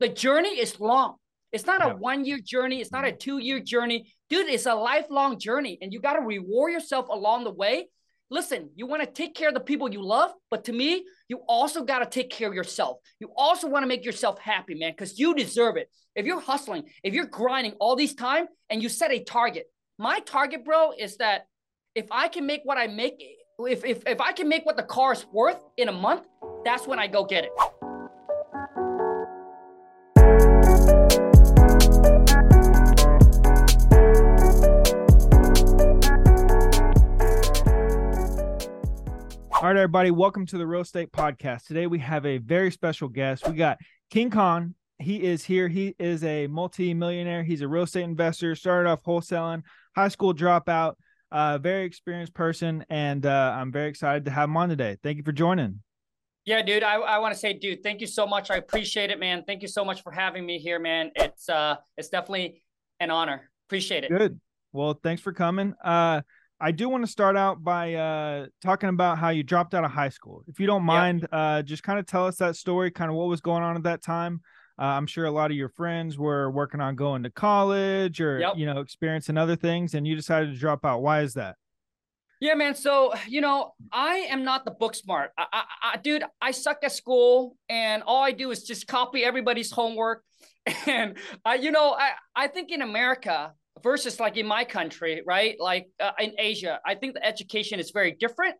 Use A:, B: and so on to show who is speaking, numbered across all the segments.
A: the journey is long. It's not a one year journey. It's not a mm-hmm. two year journey. Dude, it's a lifelong journey. And you got to reward yourself along the way. Listen, you want to take care of the people you love, but to me, you also got to take care of yourself. You also want to make yourself happy, man, because you deserve it. If you're hustling, if you're grinding all these time and you set a target, my target, bro, is that if I can make what I make, if, if, if I can make what the car is worth in a month, that's when I go get it.
B: All right, everybody, welcome to the Real Estate Podcast. Today we have a very special guest. We got King Khan. He is here. He is a multi-millionaire. He's a real estate investor. Started off wholesaling, high school dropout, uh, very experienced person, and uh, I'm very excited to have him on today. Thank you for joining.
A: Yeah, dude. I, I want to say, dude, thank you so much. I appreciate it, man. Thank you so much for having me here, man. It's uh, it's definitely an honor. Appreciate it.
B: Good. Well, thanks for coming. Uh, I do want to start out by uh, talking about how you dropped out of high school. If you don't mind, yep. uh, just kind of tell us that story, kind of what was going on at that time. Uh, I'm sure a lot of your friends were working on going to college or yep. you know experiencing other things, and you decided to drop out. Why is that?
A: Yeah, man. So you know, I am not the book smart, I, I, I, dude. I suck at school, and all I do is just copy everybody's homework. And I, you know, I I think in America, versus like in my country, right? Like uh, in Asia, I think the education is very different.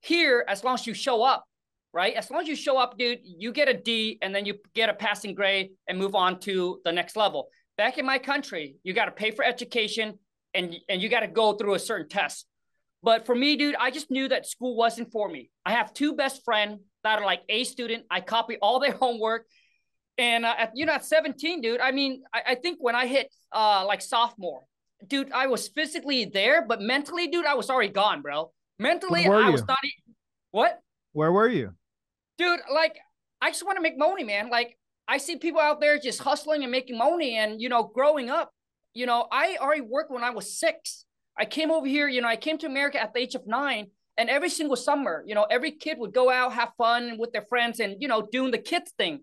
A: Here, as long as you show up, right? As long as you show up, dude, you get a D and then you get a passing grade and move on to the next level. Back in my country, you got to pay for education and, and you got to go through a certain test. But for me, dude, I just knew that school wasn't for me. I have two best friends that are like A student. I copy all their homework and uh, at, you know, at 17, dude, I mean, I, I think when I hit uh, like sophomore, dude, I was physically there, but mentally, dude, I was already gone, bro. Mentally, I was not. What?
B: Where were you?
A: Dude, like, I just want to make money, man. Like, I see people out there just hustling and making money. And, you know, growing up, you know, I already worked when I was six. I came over here, you know, I came to America at the age of nine. And every single summer, you know, every kid would go out, have fun with their friends and, you know, doing the kids thing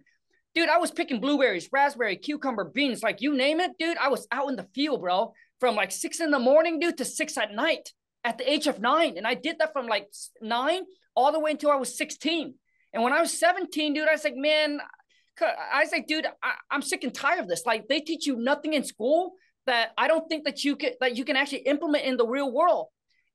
A: dude, I was picking blueberries, raspberry, cucumber, beans, like you name it, dude. I was out in the field, bro, from like six in the morning, dude, to six at night at the age of nine. And I did that from like nine all the way until I was 16. And when I was 17, dude, I was like, man, I was like, dude, I, am sick and tired of this. Like they teach you nothing in school that I don't think that you can that you can actually implement in the real world.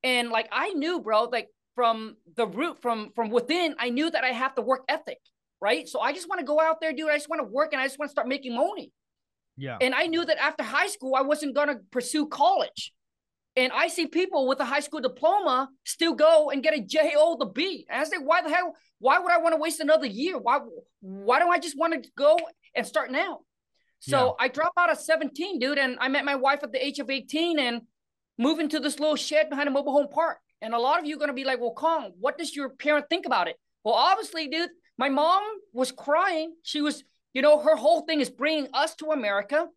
A: And like I knew, bro, like from the root from from within, I knew that I have the work ethic right? So I just want to go out there, dude. I just want to work and I just want to start making money.
B: Yeah.
A: And I knew that after high school, I wasn't going to pursue college. And I see people with a high school diploma still go and get a JO the B. And I say, why the hell? Why would I want to waste another year? Why? Why don't I just want to go and start now? So yeah. I dropped out at 17, dude, and I met my wife at the age of 18 and moved into this little shed behind a mobile home park. And a lot of you are going to be like, well, Kong, what does your parent think about it? Well, obviously, dude, my mom was crying. She was, you know, her whole thing is bringing us to America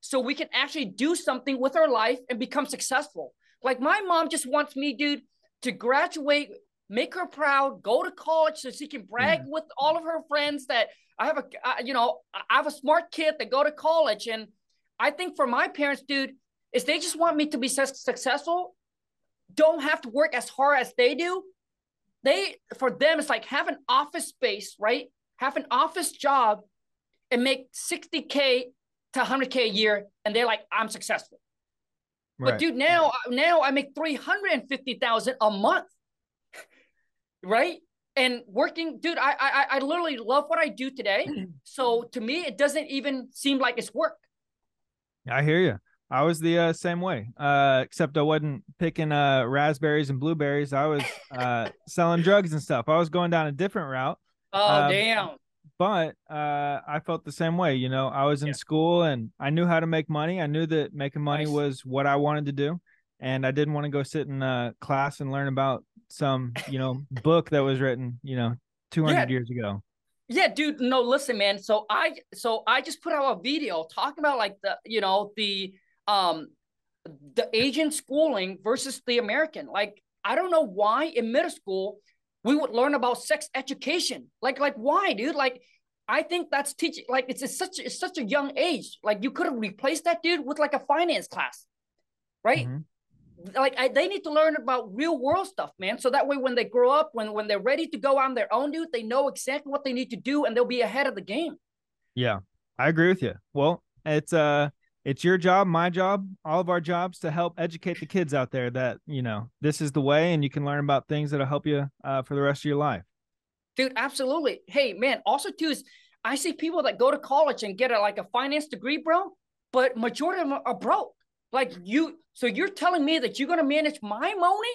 A: so we can actually do something with our life and become successful. Like my mom just wants me, dude, to graduate, make her proud, go to college so she can brag mm. with all of her friends that I have a, uh, you know, I have a smart kid that go to college. And I think for my parents, dude, is they just want me to be successful, don't have to work as hard as they do, they for them it's like have an office space, right? Have an office job and make 60k to 100k a year, and they're like, I'm successful. Right. But dude, now now I make 350,000 a month, right? And working, dude, I, I I literally love what I do today. so to me, it doesn't even seem like it's work.
B: I hear you. I was the uh, same way, uh, except I wasn't picking uh, raspberries and blueberries. I was uh, selling drugs and stuff. I was going down a different route.
A: Oh um, damn!
B: But uh, I felt the same way. You know, I was in yeah. school and I knew how to make money. I knew that making money nice. was what I wanted to do, and I didn't want to go sit in a class and learn about some, you know, book that was written, you know, two hundred yeah. years ago.
A: Yeah, dude. No, listen, man. So I, so I just put out a video talking about like the, you know, the um, the Asian schooling versus the American. Like, I don't know why in middle school we would learn about sex education. Like, like why, dude? Like, I think that's teaching. Like it's, it's such it's such a young age. Like you could have replaced that dude with like a finance class, right? Mm-hmm. Like I, they need to learn about real world stuff, man. So that way, when they grow up, when when they're ready to go on their own, dude, they know exactly what they need to do, and they'll be ahead of the game.
B: Yeah, I agree with you. Well, it's uh it's your job, my job, all of our jobs to help educate the kids out there that you know this is the way, and you can learn about things that'll help you uh, for the rest of your life.
A: Dude, absolutely. Hey, man. Also, too is I see people that go to college and get a, like a finance degree, bro, but majority of them are broke. Like you, so you're telling me that you're gonna manage my money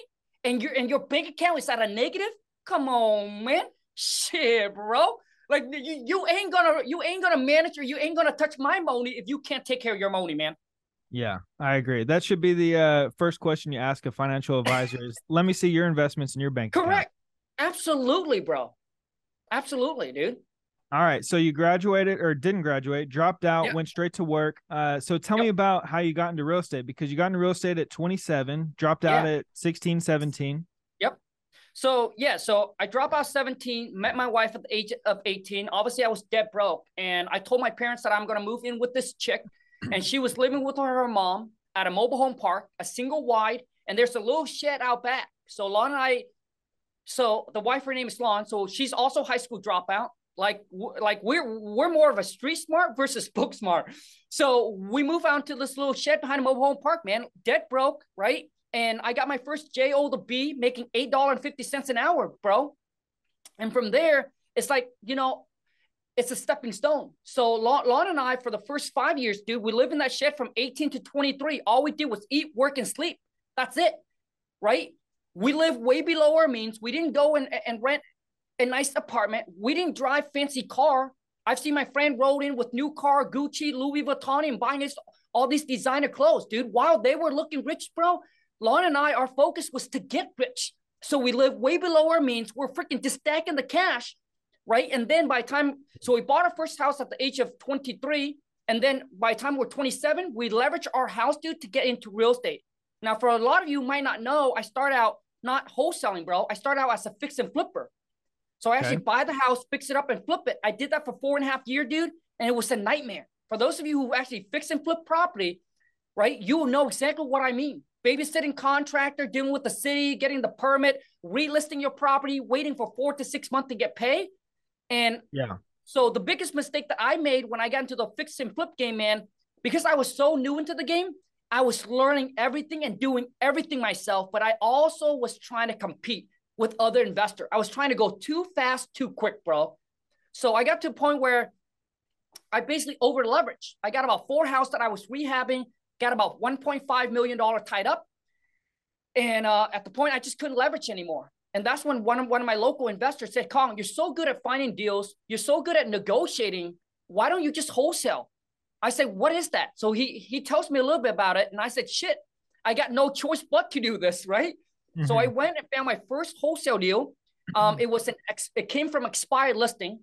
A: and your and your bank account is at a negative? Come on, man. Shit, bro. Like you, you ain't gonna you ain't gonna manage or you ain't gonna touch my money if you can't take care of your money, man.
B: Yeah, I agree. That should be the uh, first question you ask a financial advisor is let me see your investments in your bank
A: Correct.
B: Account.
A: Absolutely, bro. Absolutely, dude.
B: All right. So you graduated or didn't graduate, dropped out, yeah. went straight to work. Uh, so tell me about how you got into real estate because you got into real estate at 27, dropped out yeah. at 16, 17.
A: So yeah, so I dropped out 17, met my wife at the age of 18. Obviously, I was dead broke. And I told my parents that I'm gonna move in with this chick. And she was living with her, mom at a mobile home park, a single wide, and there's a little shed out back. So Lon and I, so the wife, her name is Lon. So she's also high school dropout. Like, like we're we're more of a street smart versus book smart. So we move out to this little shed behind a mobile home park, man. Dead broke, right? And I got my first JO to B making $8.50 an hour, bro. And from there, it's like, you know, it's a stepping stone. So Lon, and I, for the first five years, dude, we lived in that shed from 18 to 23. All we did was eat, work, and sleep. That's it, right? We live way below our means. We didn't go and, and rent a nice apartment. We didn't drive fancy car. I've seen my friend roll in with new car, Gucci, Louis Vuitton, and buying his, all these designer clothes, dude. While they were looking rich, bro, Lon and I, our focus was to get rich. So we live way below our means. We're freaking just stacking the cash, right? And then by time, so we bought our first house at the age of 23. And then by the time we're 27, we leverage our house, dude, to get into real estate. Now, for a lot of you might not know, I start out not wholesaling, bro. I start out as a fix and flipper. So I actually okay. buy the house, fix it up, and flip it. I did that for four and a half year, dude, and it was a nightmare. For those of you who actually fix and flip property, right, you will know exactly what I mean babysitting contractor, dealing with the city, getting the permit, relisting your property, waiting for four to six months to get paid. And
B: yeah.
A: So the biggest mistake that I made when I got into the fix and flip game, man, because I was so new into the game, I was learning everything and doing everything myself, but I also was trying to compete with other investors. I was trying to go too fast, too quick, bro. So I got to a point where I basically over leveraged. I got about four houses that I was rehabbing got about $1.5 million tied up. And uh, at the point, I just couldn't leverage anymore. And that's when one of, one of my local investors said, Kong, you're so good at finding deals. You're so good at negotiating. Why don't you just wholesale? I said, what is that? So he, he tells me a little bit about it. And I said, shit, I got no choice but to do this, right? Mm-hmm. So I mm-hmm. went and found my first wholesale deal. Um, it was an, ex- it came from expired listing.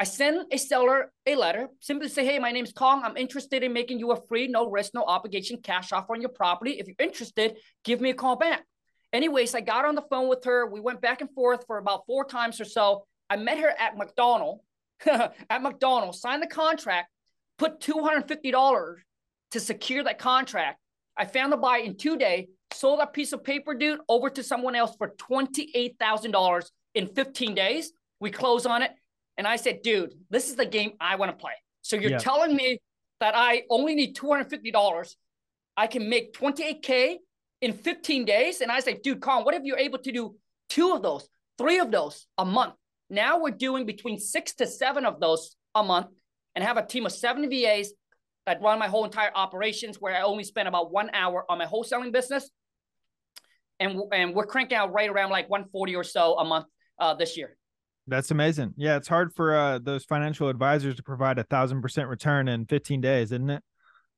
A: I send a seller a letter, simply say, hey, my name's Kong. I'm interested in making you a free, no risk, no obligation cash offer on your property. If you're interested, give me a call back. Anyways, I got on the phone with her. We went back and forth for about four times or so. I met her at McDonald's, at McDonald's, signed the contract, put $250 to secure that contract. I found the buyer in two days, sold that piece of paper, dude, over to someone else for $28,000 in 15 days. We close on it. And I said, dude, this is the game I want to play. So you're yeah. telling me that I only need $250. I can make 28K in 15 days. And I said, dude, Colin, what if you're able to do two of those, three of those a month? Now we're doing between six to seven of those a month and have a team of seven VAs that run my whole entire operations where I only spend about one hour on my wholesaling business. And, and we're cranking out right around like 140 or so a month uh, this year.
B: That's amazing. Yeah, it's hard for uh, those financial advisors to provide a thousand percent return in 15 days, isn't it?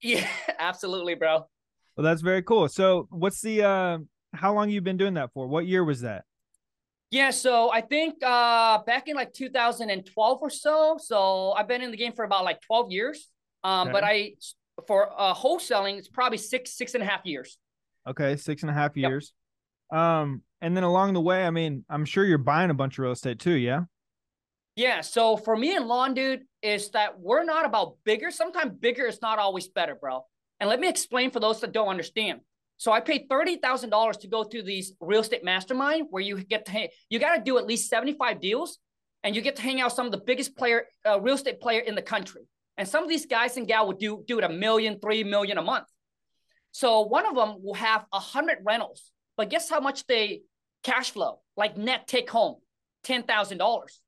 A: Yeah, absolutely, bro.
B: Well, that's very cool. So, what's the uh, how long you been doing that for? What year was that?
A: Yeah, so I think uh, back in like 2012 or so. So I've been in the game for about like 12 years. Um, okay. but I for uh, wholesaling, it's probably six six and a half years.
B: Okay, six and a half years. Um, and then along the way, I mean, I'm sure you're buying a bunch of real estate too, yeah?
A: Yeah. So for me and Lon dude, is that we're not about bigger. Sometimes bigger is not always better, bro. And let me explain for those that don't understand. So I paid thirty thousand dollars to go through these real estate mastermind where you get to you got to do at least seventy five deals, and you get to hang out some of the biggest player uh, real estate player in the country. And some of these guys and gal would do do it a million, three million a month. So one of them will have a hundred rentals, but guess how much they cash flow, like net take home, ten thousand dollars.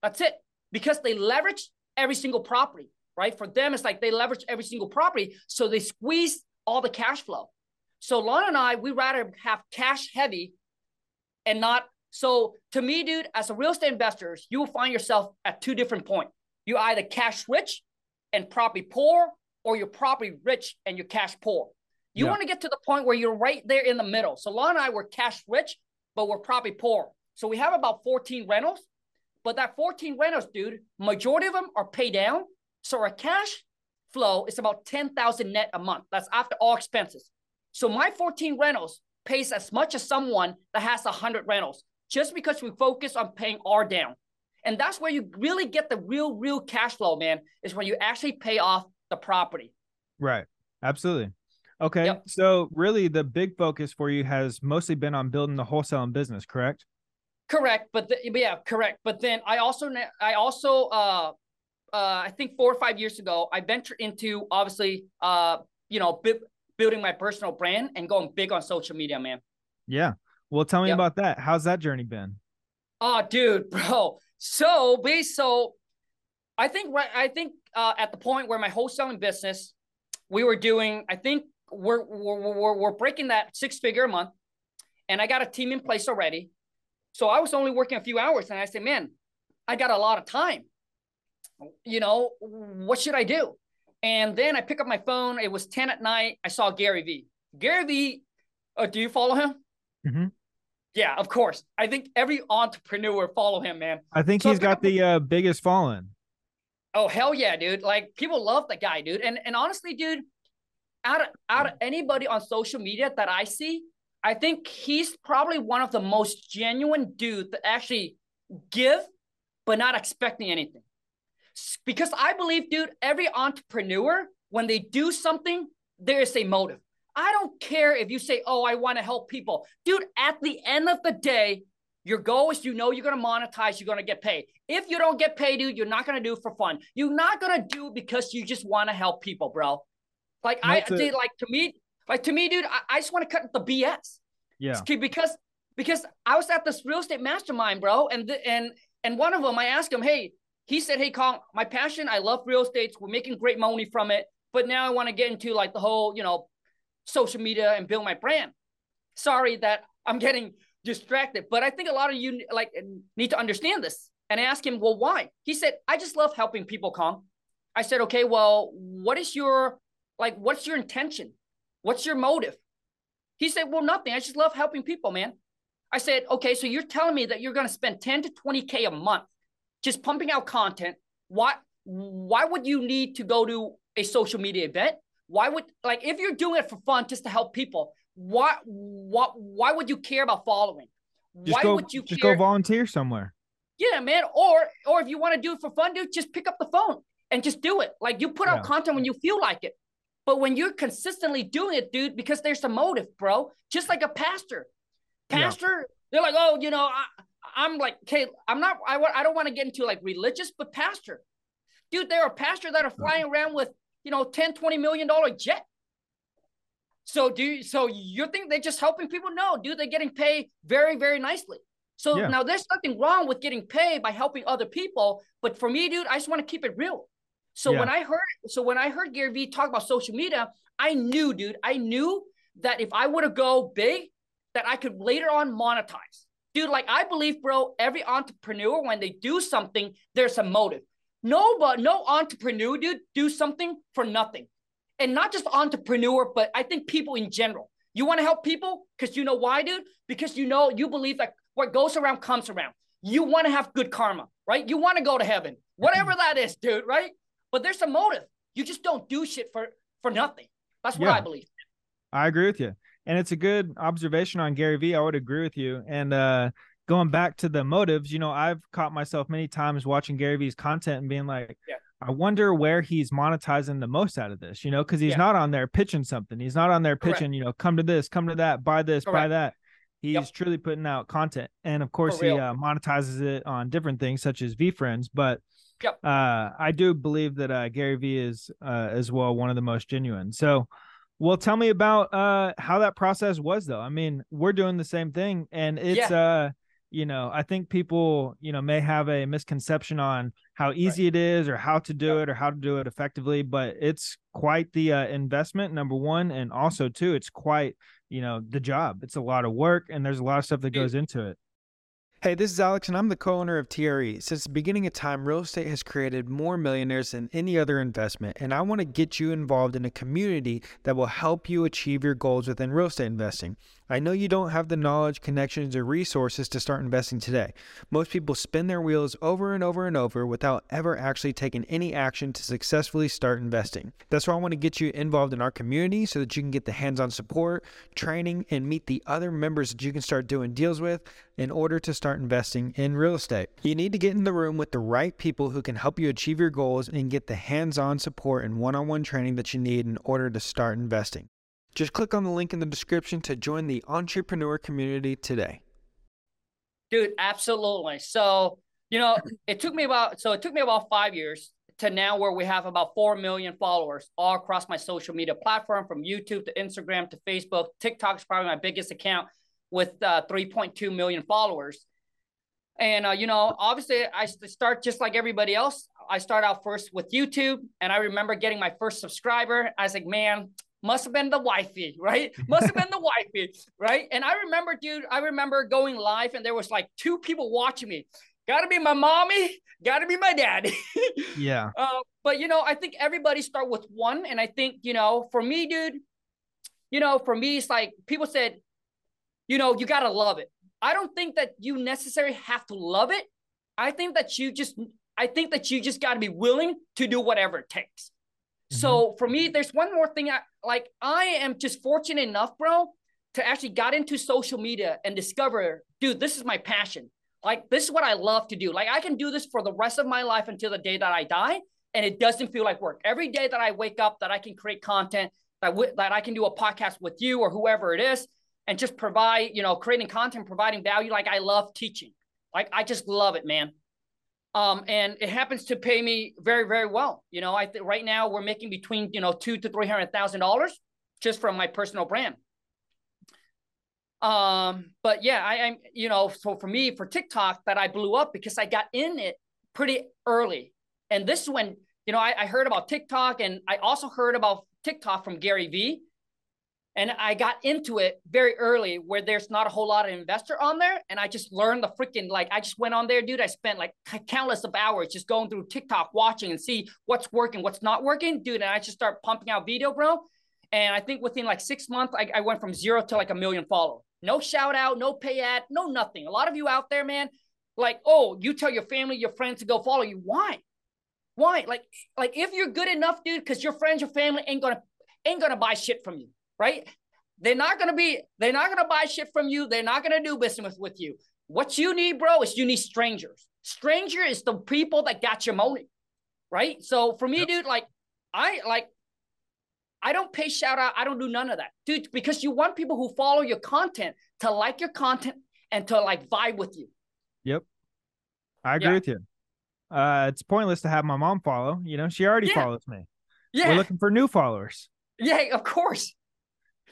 A: That's it, because they leverage every single property, right? For them, it's like they leverage every single property, so they squeeze all the cash flow. So Lon and I, we rather have cash heavy and not. So to me, dude, as a real estate investor, you will find yourself at two different points. You either cash rich and property poor, or you're property rich and you're cash poor. You yeah. want to get to the point where you're right there in the middle. So Lon and I were cash rich, but we're probably poor. So we have about 14 rentals, but that 14 rentals, dude, majority of them are paid down. So our cash flow is about 10,000 net a month. That's after all expenses. So my 14 rentals pays as much as someone that has 100 rentals just because we focus on paying R down. And that's where you really get the real, real cash flow, man, is when you actually pay off the property.
B: Right. Absolutely. Okay. Yep. So really the big focus for you has mostly been on building the wholesaling business, correct?
A: Correct. But the, yeah, correct. But then I also, I also, uh, uh, I think four or five years ago, I ventured into obviously, uh, you know, building my personal brand and going big on social media, man.
B: Yeah. Well, tell me yep. about that. How's that journey been?
A: Oh, dude, bro. So, be so I think right I think uh, at the point where my wholesaling business, we were doing, I think we're we're we're, we're breaking that six figure a month, and I got a team in place already. So I was only working a few hours, and I said, man, I got a lot of time. You know, what should I do? And then I pick up my phone. It was 10 at night. I saw Gary Vee. Gary Vee, uh, do you follow him?
B: Mm-hmm.
A: Yeah, of course. I think every entrepreneur follow him, man.
B: I think so he's got the uh, biggest following.
A: Oh hell yeah, dude! Like people love that guy, dude. And and honestly, dude, out of out of anybody on social media that I see, I think he's probably one of the most genuine dude that actually give, but not expecting anything because I believe, dude, every entrepreneur, when they do something, there is a motive. I don't care if you say, oh, I want to help people. Dude, at the end of the day, your goal is you know you're going to monetize, you're going to get paid. If you don't get paid, dude, you're not going to do it for fun. You're not going to do it because you just want to help people, bro. Like, That's I, dude, like to me, like to me, dude, I, I just want to cut the BS.
B: Yeah.
A: Because, because I was at this real estate mastermind, bro. And, the, and, and one of them, I asked him, hey, he said, Hey, Kong, my passion, I love real estate. We're making great money from it. But now I want to get into like the whole, you know, social media and build my brand. Sorry that I'm getting distracted, but I think a lot of you like need to understand this. And I asked him, Well, why? He said, I just love helping people, Kong. I said, Okay, well, what is your like, what's your intention? What's your motive? He said, Well, nothing. I just love helping people, man. I said, Okay, so you're telling me that you're going to spend 10 to 20K a month just pumping out content. Why why would you need to go to a social media event? Why would like if you're doing it for fun just to help people, why what why would you care about following?
B: Just why go, would you just care? go volunteer somewhere?
A: Yeah, man. Or or if you want to do it for fun, dude, just pick up the phone and just do it. Like you put out content when you feel like it. But when you're consistently doing it, dude, because there's a motive, bro. Just like a pastor. Pastor, yeah. they're like, oh, you know, I, I'm like, okay, I'm not, I, want, I don't want to get into like religious, but pastor. Dude, there are pastors that are flying around with, you know, 10, 20 million dollar jet. So do you, so you think they're just helping people? No, dude, they're getting paid very, very nicely. So yeah. now there's nothing wrong with getting paid by helping other people. But for me, dude, I just want to keep it real. So yeah. when I heard, so when I heard Gary Vee talk about social media, I knew, dude, I knew that if I were to go big, that I could later on monetize dude, like I believe, bro, every entrepreneur, when they do something, there's a motive. No, but no entrepreneur, dude, do something for nothing. And not just entrepreneur, but I think people in general. You want to help people because you know why, dude? Because you know, you believe that what goes around comes around. You want to have good karma, right? You want to go to heaven, whatever mm-hmm. that is, dude, right? But there's a motive. You just don't do shit for for nothing. That's what yeah, I believe.
B: I agree with you and it's a good observation on Gary Vee. I would agree with you. And uh, going back to the motives, you know, I've caught myself many times watching Gary Vee's content and being like,
A: yeah.
B: I wonder where he's monetizing the most out of this, you know, because he's
A: Yeah.
B: not on there pitching something. He's not on there
A: Correct.
B: pitching, you know, come to this, come to that, buy this, buy that. He's
A: Yep.
B: truly putting out content. And of course, he uh, monetizes it on different things such as VeeFriends. But
A: Yep.
B: uh, I do believe that uh, Gary Vee is uh, as well one of the most genuine. So, well, tell me about uh, how that process was, though. I mean, we're doing the same thing, and it's uh, you know, I think people, you know, may have a misconception on how easy it is or how to do
A: Yep.
B: it or how to do it effectively, but it's quite the uh, investment, number one. And also, too, it's quite, you know, the job. It's a lot of work and there's a lot of stuff that goes into it.
C: Hey, this is Alex, and I'm the co owner of TRE. Since the beginning of time, real estate has created more millionaires than any other investment, and I want to get you involved in a community that will help you achieve your goals within real estate investing. I know you don't have the knowledge, connections, or resources to start investing today. Most people spin their wheels over and over and over without ever actually taking any action to successfully start investing. That's why I want to get you involved in our community so that you can get the hands on support, training, and meet the other members that you can start doing deals with in order to start investing in real estate. You need to get in the room with the right people who can help you achieve your goals and get the hands on support and one on one training that you need in order to start investing. Just click on the link in the description to join the entrepreneur community today.
A: Dude, absolutely. So, you know, it took me about so it took me about five years to now where we have about four million followers all across my social media platform from YouTube to Instagram to Facebook. TikTok is probably my biggest account with uh, 3.2 million followers. And uh, you know, obviously, I start just like everybody else. I start out first with YouTube, and I remember getting my first subscriber. I was like, man, must have been the wifey, right? Must have been the wifey, right? And I remember, dude, I remember going live, and there was like two people watching me. Got to be my mommy, got to be my daddy.
B: Yeah.
A: Uh, but you know, I think everybody start with one, and I think you know, for me, dude, you know, for me, it's like people said, you know, you gotta love it. I don't think that you necessarily have to love it. I think that you just, I think that you just gotta be willing to do whatever it takes. So for me, there's one more thing. I like. I am just fortunate enough, bro, to actually got into social media and discover, dude, this is my passion. Like this is what I love to do. Like I can do this for the rest of my life until the day that I die, and it doesn't feel like work. Every day that I wake up, that I can create content, that w- that I can do a podcast with you or whoever it is, and just provide, you know, creating content, providing value. Like I love teaching. Like I just love it, man. Um, and it happens to pay me very, very well. You know, I think right now we're making between you know two to three hundred thousand dollars just from my personal brand. Um, but yeah, I, I'm, you know, so for me, for TikTok, that I blew up because I got in it pretty early. And this is when, you know, I, I heard about TikTok and I also heard about TikTok from Gary Vee. And I got into it very early where there's not a whole lot of investor on there. And I just learned the freaking, like, I just went on there, dude. I spent like countless of hours just going through TikTok, watching and see what's working, what's not working, dude. And I just start pumping out video, bro. And I think within like six months, I, I went from zero to like a million followers. No shout out, no pay ad, no nothing. A lot of you out there, man, like, oh, you tell your family, your friends to go follow you. Why? Why? Like, like if you're good enough, dude, because your friends, your family ain't gonna ain't gonna buy shit from you, right? They're not gonna be, they're not gonna buy shit from you. They're not gonna do business with you. What you need, bro, is you need strangers. Stranger is the people that got your money, right? So for me, dude, like I like I don't pay shout out. I don't do none of that, dude, because you want people who follow your content to like your content and to like vibe with you.
B: Yep. I agree
A: Yeah.
B: with you. Uh, it's pointless to have my mom follow. You know, she already
A: Yeah.
B: follows me.
A: Yeah,
B: We're looking for new followers.
A: yeah, of course.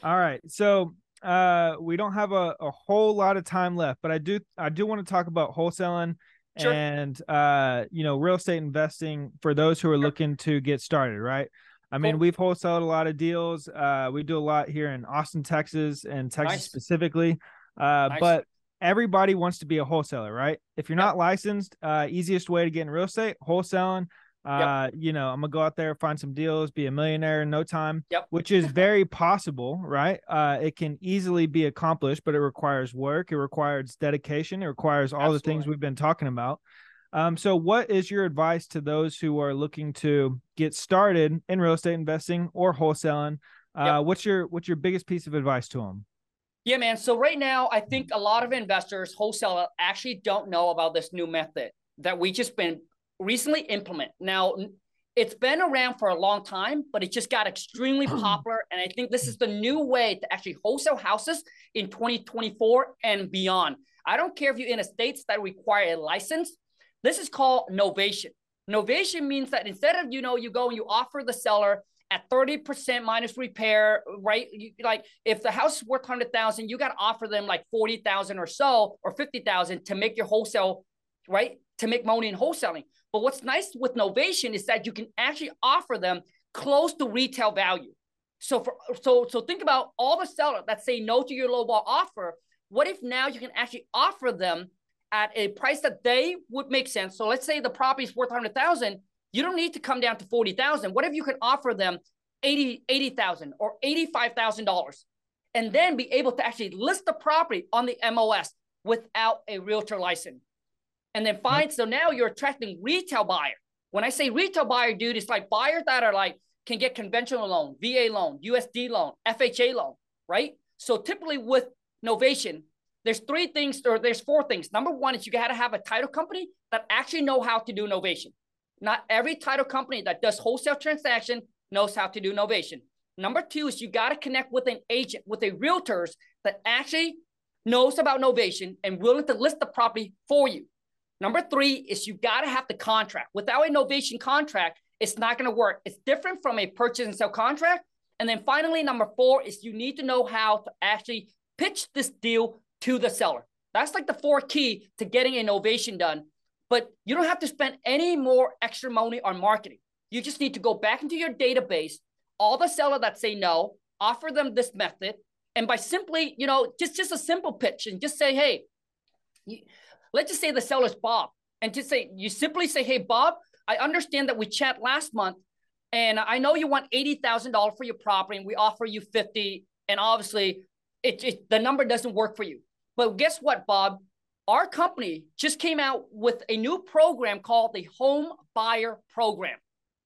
B: All right. So uh we don't have a, a whole lot of time left, but I do I do want to talk about wholesaling
A: Sure.
B: and uh you know real estate investing for those who are looking to get started, right? I mean,
A: Cool.
B: we've wholesaled a lot of deals. Uh we do a lot here in Austin, Texas and Texas
A: Nice.
B: specifically. Uh
A: Nice.
B: but everybody wants to be a wholesaler, right? If you're not licensed, uh easiest way to get in real estate, wholesaling. Uh, you know, I'm gonna go out there, find some deals, be a millionaire in no time
A: Yep.
B: which is very possible, right? Uh, it can easily be accomplished, but it requires work, it requires dedication, it requires all the things we've been talking about. Um, so, what is your advice to those who are looking to get started in real estate investing or wholesaling? Uh, What's your what's your biggest piece of advice to them?
A: Yeah, man. So right now, I think a lot of investors, wholesale, actually don't know about this new method that we just been recently implement. Now, it's been around for a long time, but it just got extremely popular. And I think this is the new way to actually wholesale houses in 2024 and beyond. I don't care if you're in a states that require a license. This is called novation. Novation means that instead of, you know, you go and you offer the seller at 30% minus repair, right? You, like if the house is worth 100,000, you got to offer them like 40,000 or so or 50,000 to make your wholesale, right? To make money in wholesaling. But what's nice with novation is that you can actually offer them close to retail value. So for so so think about all the sellers that say no to your lowball offer. What if now you can actually offer them at a price that they would make sense? So let's say the property is worth 100,000 you don't need to come down to 40,000. What if you can offer them 80 80,000 or $85,000 and then be able to actually list the property on the MLS without a realtor license? And then find so now you're attracting retail buyer. When I say retail buyer, dude, it's like buyers that are like can get conventional loan, VA loan, USD loan, FHA loan, right? So typically with Novation, there's three things or there's four things. Number one is you got to have a title company that actually know how to do Novation. Not every title company that does wholesale transaction knows how to do novation. Number two is you got to connect with an agent, with a realtors that actually knows about novation and willing to list the property for you. Number three is you got to have the contract. Without a novation contract, it's not going to work. It's different from a purchase and sell contract. And then finally, number four is you need to know how to actually pitch this deal to the seller. That's like the four key to getting a novation done but you don't have to spend any more extra money on marketing. You just need to go back into your database, all the seller that say no, offer them this method. And by simply, you know, just, just a simple pitch and just say, hey, let's just say the seller's Bob. And just say, you simply say, hey, Bob, I understand that we chat last month and I know you want $80,000 for your property and we offer you 50 and obviously it, it, the number doesn't work for you. But guess what, Bob? our company just came out with a new program called the Home Buyer Program.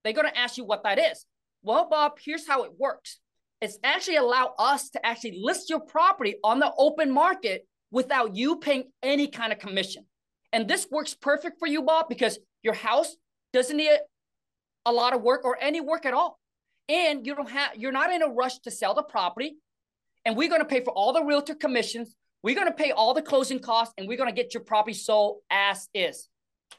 A: They're going to ask you what that is. Well, Bob, here's how it works. It's actually allow us to actually list your property on the open market without you paying any kind of commission. And this works perfect for you, Bob, because your house doesn't need a lot of work or any work at all. And you don't have you're not in a rush to sell the property. And we're going to pay for all the realtor commissions we're going to pay all the closing costs and we're going to get your property sold as is.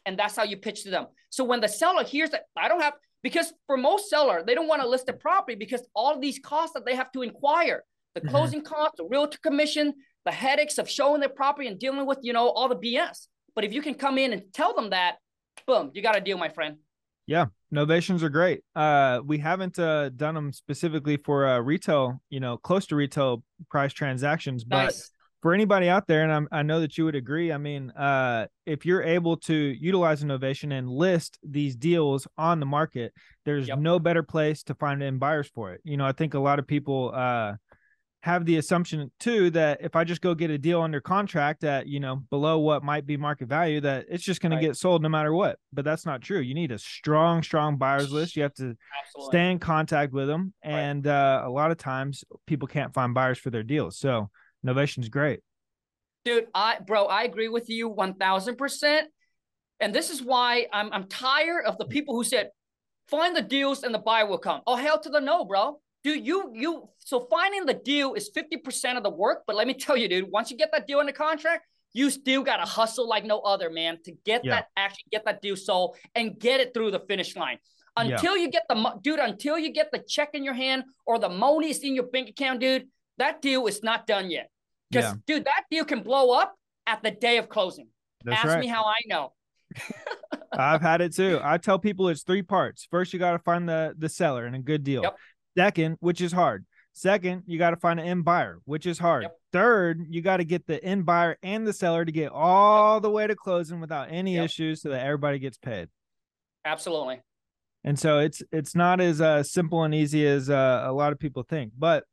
A: And that's how you pitch to them. So when the seller hears that I don't have, because for most seller, they don't want to list the property because all these costs that they have to inquire, the mm-hmm. closing costs, the realtor commission, the headaches of showing their property and dealing with, you know, all the BS. But if you can come in and tell them that, boom, you got a deal, my friend.
B: Yeah, novations are great. Uh, we haven't uh, done them specifically for uh, retail, you know, close to retail price transactions, but nice for anybody out there, and I'm, i know that you would agree. I mean, uh, if you're able to utilize innovation and list these deals on the market, there's yep. no better place to find in buyers for it. You know, I think a lot of people uh, have the assumption too that if I just go get a deal under contract at you know below what might be market value, that it's just going right. to get sold no matter what. But that's not true. You need a strong, strong buyers list. You have to Absolutely. stay in contact with them, and right. uh, a lot of times people can't find buyers for their deals. So Novation's great.
A: Dude, I bro, I agree with you 1000%. And this is why I'm I'm tired of the people who said find the deals and the buyer will come. Oh hell to the no, bro. Dude, you you so finding the deal is 50% of the work, but let me tell you, dude, once you get that deal in the contract, you still got to hustle like no other, man, to get yeah. that actually get that deal sold and get it through the finish line. Until yeah. you get the dude, until you get the check in your hand or the money is in your bank account, dude, that deal is not done yet. Because, yeah. dude, that deal can blow up at the day of closing. That's Ask right. me how I know.
B: I've had it too. I tell people it's three parts. First, you got to find the the seller and a good deal. Yep. Second, which is hard. Second, you got to find an end buyer, which is hard. Yep. Third, you got to get the end buyer and the seller to get all yep. the way to closing without any issues, so that everybody gets paid.
A: Absolutely.
B: And so it's it's not as uh, simple and easy as uh, a lot of people think. But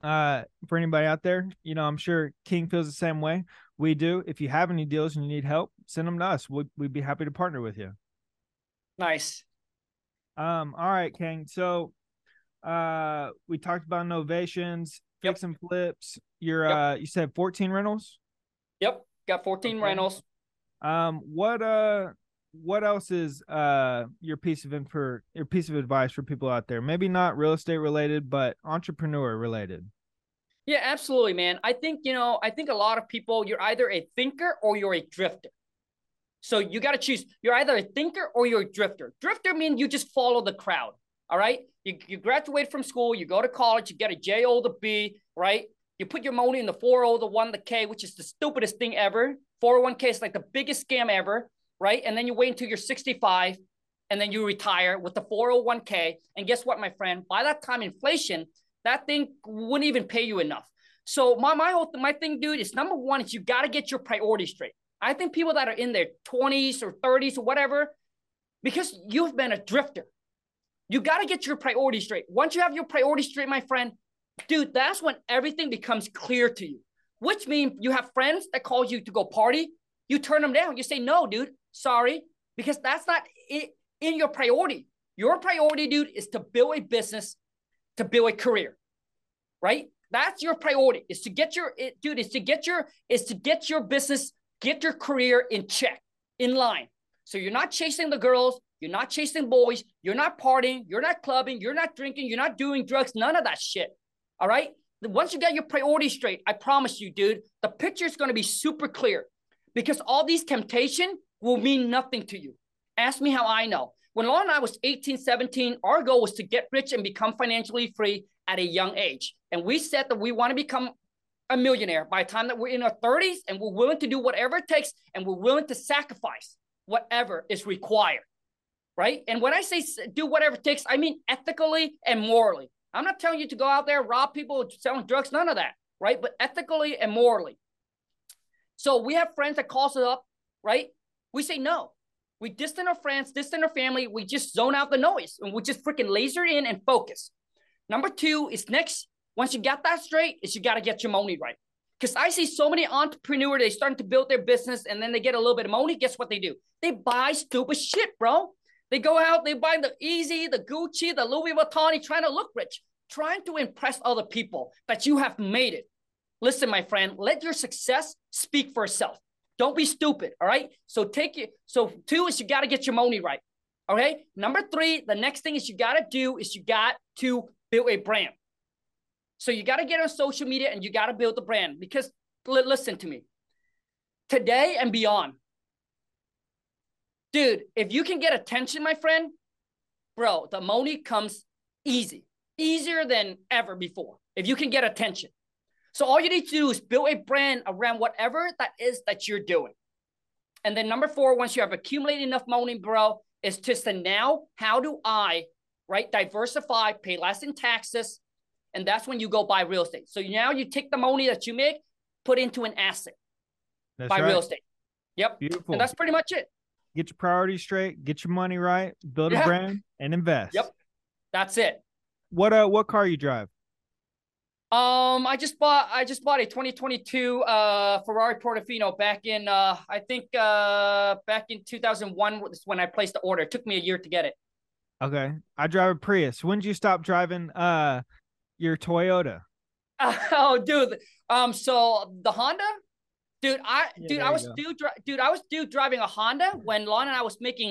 B: uh, for anybody out there, you know, I'm sure King feels the same way. We do. If you have any deals and you need help, send them to us. We'd, we'd be happy to partner with you.
A: Nice.
B: Um, all right, King. So uh we talked about novations.
A: Yep.
B: fix and flips. You're
A: Yep.
B: uh you said 14 rentals.
A: Yep, got 14
B: Okay.
A: rentals.
B: Um what uh what else is uh your piece of info your piece of advice for people out there? Maybe not real estate related, but entrepreneur related.
A: Yeah, absolutely, man. I think, you know, I think a lot of people, you're either a thinker or you're a drifter. So you got to choose. You're either a thinker or you're a drifter. Drifter means you just follow the crowd. All right. You, you graduate from school, you go to college, you get a J O the B, right? You put your money in the 4O, the 1, the K, which is the stupidest thing ever. 401k is like the biggest scam ever, right? And then you wait until you're 65 and then you retire with the 401k. And guess what, my friend? By that time, inflation, that thing wouldn't even pay you enough. So my my whole my thing, dude, is number one is you got to get your priorities straight. I think people that are in their 20s or 30s or whatever, because you've been a drifter, you got to get your priorities straight. Once you have your priorities straight, my friend, dude, that's when everything becomes clear to you. Which means you have friends that call you to go party, you turn them down. You say, no, dude, sorry, because that's not in your priority. Your priority, dude, is to build a business, to build a career, right? That's your priority. Is to get your it, dude. Is to get your is to get your business, get your career in check, in line. So you're not chasing the girls, you're not chasing boys, you're not partying, you're not clubbing, you're not drinking, you're not doing drugs, none of that shit. All right. Once you get your priorities straight, I promise you, dude, the picture is going to be super clear because all these temptation will mean nothing to you. Ask me how I know. When Laura and I was 18, 17, our goal was to get rich and become financially free at a young age. And we said that we want to become a millionaire by the time that we're in our 30s and we're willing to do whatever it takes and we're willing to sacrifice whatever is required. Right. And when I say do whatever it takes, I mean ethically and morally. I'm not telling you to go out there, rob people, selling drugs, none of that. Right. But ethically and morally. So we have friends that calls us up, right? We say no. We distant our friends, distant our family. We just zone out the noise and we just freaking laser in and focus. Number two is next. Once you got that straight, is you got to get your money right. Because I see so many entrepreneurs, they starting to build their business and then they get a little bit of money. Guess what they do? They buy stupid shit, bro. They go out, they buy the Yeezy, the Gucci, the Louis Vuitton, trying to look rich, trying to impress other people that you have made it. Listen, my friend, let your success speak for itself. Don't be stupid. All right. So take it. So two is you got to get your money right. Okay. Number three, the next thing is you got to do is you got to build a brand. So you got to get on social media and you got to build the brand because li- listen to me. Today and beyond, dude, if you can get attention, my friend, bro, the money comes easy, easier than ever before. If you can get attention. So all you need to do is build a brand around whatever that is that you're doing. And then number four, once you have accumulated enough money, bro, is just to now, how do I, right, diversify, pay less in taxes, and that's when you go buy real estate. So now you take the money that you make, put into an asset,
B: That's
A: buy
B: right.
A: real estate. Yep,
B: Beautiful.
A: and that's pretty much it.
B: Get your priorities straight, get your money right, build a brand, and invest.
A: Yep. That's it.
B: What uh what car you drive?
A: Um, I just bought I just bought a 2022 uh Ferrari Portofino back in uh I think uh back in 2001 was when I placed the order. It took me a year to get it.
B: Okay. I drive a Prius. When did you stop driving uh your Toyota?
A: oh, dude. Um, so the Honda, dude, I
B: Yeah,
A: dude, I was due, dri- dude, I was due driving a Honda when Lon and I was making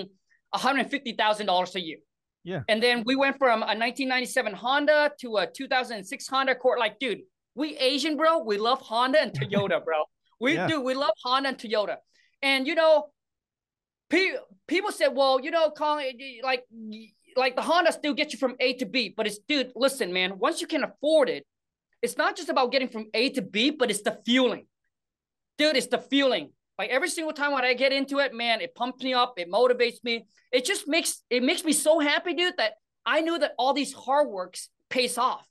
A: one hundred fifty thousand dollars a year.
B: Yeah.
A: And then we went from a 1997 Honda to a 2006 Honda Accord. Like, dude, we Asian, bro. We love Honda and Toyota, bro. We
B: Yeah.
A: do. We love Honda and Toyota. And you know, pe- people said, well, you know, Colin, like, like the Honda still gets you from A to B, but it's, dude, listen, man. Once you can afford it, it's not just about getting from A to B, but it's the fueling. Dude, it's the feeling. Like every single time when I get into it, man, it pumps me up, it motivates me. It just makes it makes me so happy, dude, that I knew that all these hard works pays off.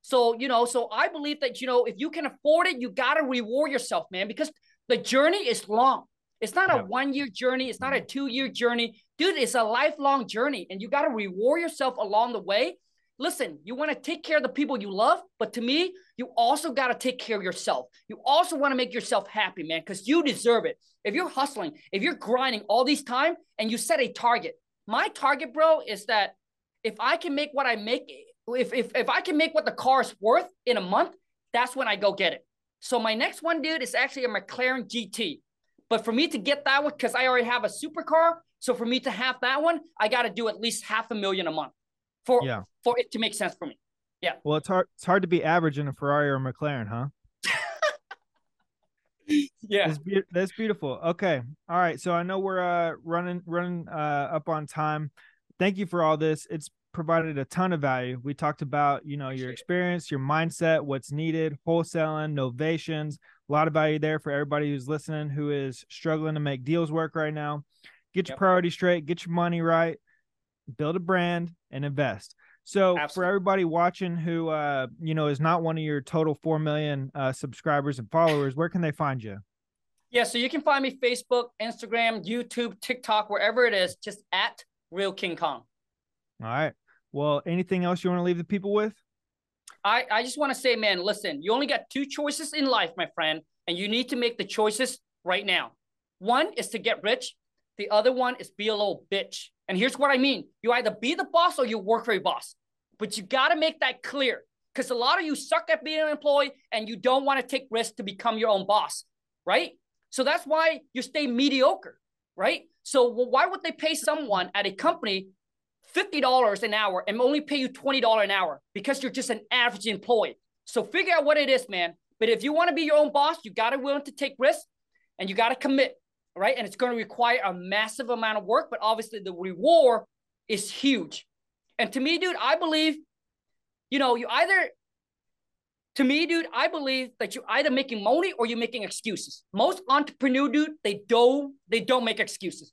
A: So, you know, so I believe that, you know, if you can afford it, you got to reward yourself, man, because the journey is long. It's not
B: Yeah.
A: a one year journey. It's not a mm-hmm. two year journey. Dude, it's a lifelong journey and you got to reward yourself along the way. Listen, you want to take care of the people you love, but to me, you also got to take care of yourself. You also want to make yourself happy, man, because you deserve it. If you're hustling, if you're grinding all these time and you set a target, my target, bro, is that if I can make what I make, if, if, if I can make what the car is worth in a month, that's when I go get it. So my next one, dude, is actually a McLaren GT. But for me to get that one, because I already have a supercar, so for me to have that one, I got to do at least half a million a month for yeah. for it to make sense for me. Yeah.
B: Well, it's hard. It's hard to be average in a Ferrari or a McLaren, huh?
A: yeah.
B: That's, be- that's beautiful. Okay. All right. So I know we're uh running running uh up on time. Thank you for all this. It's provided a ton of value. We talked about, you know, your experience, your mindset, what's needed, wholesaling, novations, a lot of value there for everybody who's listening who is struggling to make deals work right now. Get your yep. priorities straight, get your money right, build a brand and invest. So Absolutely. for everybody watching who uh you know is not one of your total 4 million uh subscribers and followers, where can they find you?
A: Yeah, so you can find me Facebook, Instagram, YouTube, TikTok, wherever it is, just at Real King Khan.
B: All right. Well, anything else you want to leave the people with?
A: I, I just want to say, man, listen, you only got two choices in life, my friend, and you need to make the choices right now. One is to get rich, the other one is be a little bitch. And here's what I mean you either be the boss or you work for a boss, but you got to make that clear because a lot of you suck at being an employee and you don't want to take risks to become your own boss, right? So that's why you stay mediocre, right? So why would they pay someone at a company $50 an hour and only pay you $20 an hour because you're just an average employee. So figure out what it is, man. But if you want to be your own boss, you got to willing to take risks and you got to commit, right? And it's going to require a massive amount of work, but obviously the reward is huge. And to me, dude, I believe, you know, you either, to me, dude, I believe that you're either making money or you're making excuses. Most entrepreneur, dude, they don't, they don't make excuses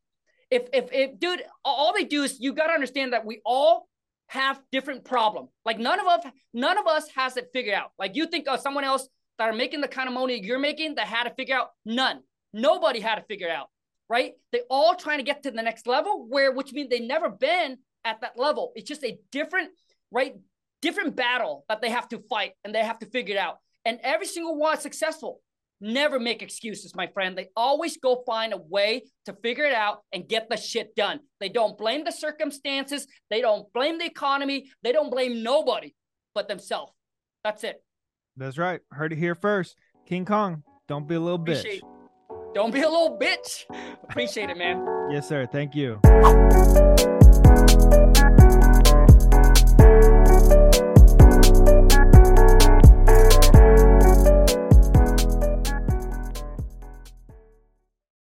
A: if if if dude, all they do is you got to understand that we all have different problem. Like none of us, none of us has it figured out. Like you think of someone else that are making the kind of money you're making that had to figure out. None. Nobody had to figure it out. Right? They all trying to get to the next level, where which means they never been at that level. It's just a different, right? Different battle that they have to fight and they have to figure it out. And every single one is successful never make excuses, my friend. They always go find a way to figure it out and get the shit done. They don't blame the circumstances. They don't blame the economy. They don't blame nobody but themselves. That's it.
B: That's right. Heard it here first. King Khan, don't be a little Appreciate
A: bitch. Don't be a little bitch. Appreciate it, man.
B: Yes, sir. Thank you.